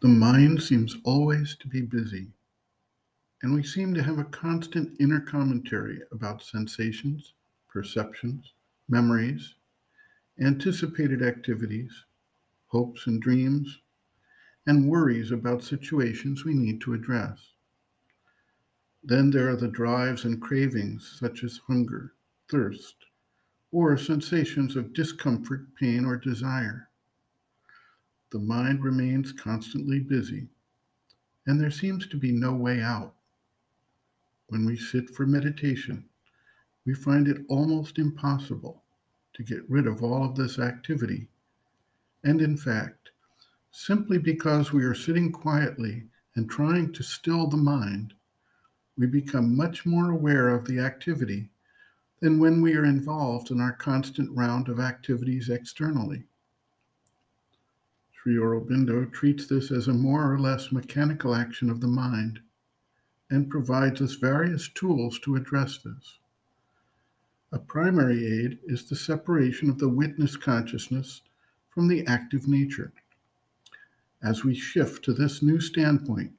The mind seems always to be busy, and we seem to have a constant inner commentary about sensations, perceptions, memories, anticipated activities, hopes and dreams, and worries about situations we need to address. Then there are the drives and cravings such as hunger, thirst, or sensations of discomfort, pain, or desire. The mind remains constantly busy, and there seems to be no way out. When we sit for meditation, we find it almost impossible to get rid of all of this activity. And in fact, simply because we are sitting quietly and trying to still the mind, we become much more aware of the activity than when we are involved in our constant round of activities externally. Sri Aurobindo treats this as a more or less mechanical action of the mind and provides us various tools to address this. A primary aid is the separation of the witness consciousness from the active nature. As we shift to this new standpoint,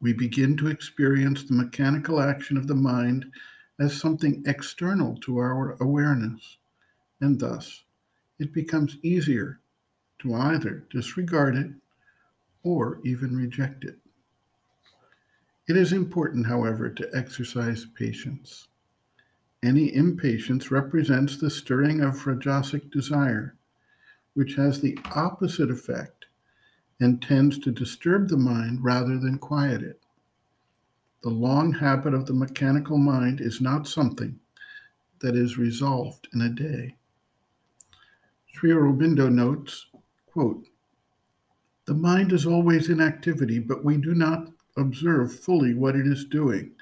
we begin to experience the mechanical action of the mind as something external to our awareness, and thus it becomes easier to either disregard it or even reject it. It is important, however, to exercise patience. Any impatience represents the stirring of rajasic desire, which has the opposite effect and tends to disturb the mind rather than quiet it. The long habit of the mechanical mind is not something that is resolved in a day. Sri Aurobindo notes, quote, The mind is always in activity, but we do not observe fully what it is doing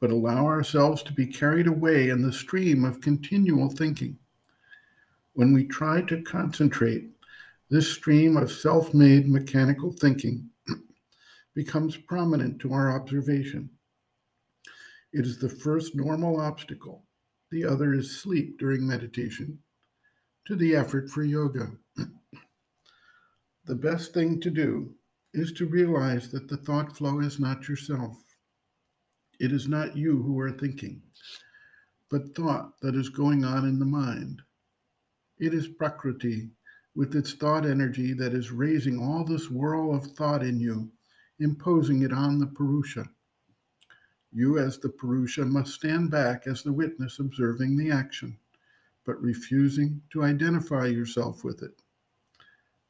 but allow ourselves to be carried away in the stream of continual thinking. When we try to concentrate, this stream of self made mechanical thinking becomes prominent to our observation. It is the first normal obstacle. The other is sleep during meditation, to the effort for yoga. the best thing to do is to realize that the thought flow is not yourself. It is not you who are thinking, but thought that is going on in the mind. It is Prakriti with its thought energy that is raising all this whirl of thought in you, imposing it on the Purusha. You, as the Purusha, must stand back as the witness observing the action, but refusing to identify yourself with it.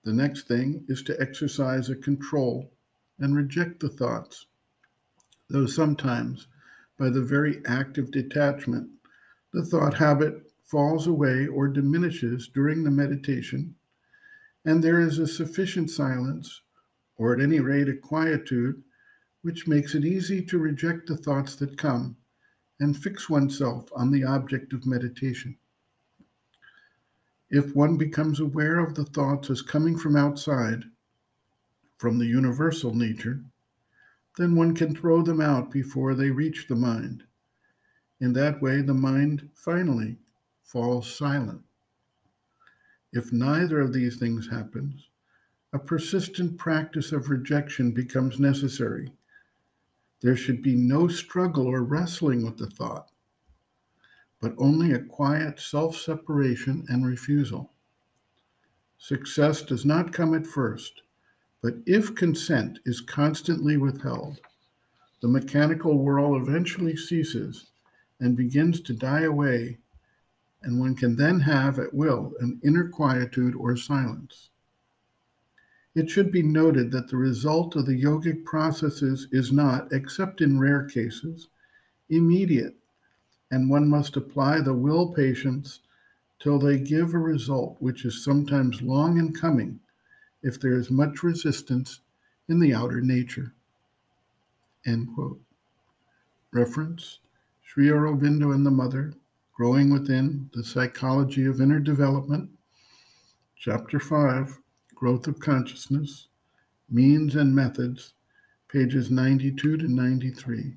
The next thing is to exercise a control and reject the thoughts though sometimes, by the very act of detachment, the thought habit falls away or diminishes during the meditation, and there is a sufficient silence, or at any rate a quietude, which makes it easy to reject the thoughts that come and fix oneself on the object of meditation. If one becomes aware of the thoughts as coming from outside, from the universal nature, then one can throw them out before they reach the mind. In that way, the mind finally falls silent. If neither of these things happens, a persistent practice of rejection becomes necessary. There should be no struggle or wrestling with the thought, but only a quiet self separation and refusal. Success does not come at first. But if consent is constantly withheld, the mechanical whirl eventually ceases and begins to die away, and one can then have at will an inner quietude or silence. It should be noted that the result of the yogic processes is not, except in rare cases, immediate, and one must apply the will patience till they give a result which is sometimes long in coming if there is much resistance in the outer nature. End quote. Reference Sri Aurobindo and the Mother, Growing Within the Psychology of Inner Development, Chapter 5, Growth of Consciousness, Means and Methods, pages 92 to 93.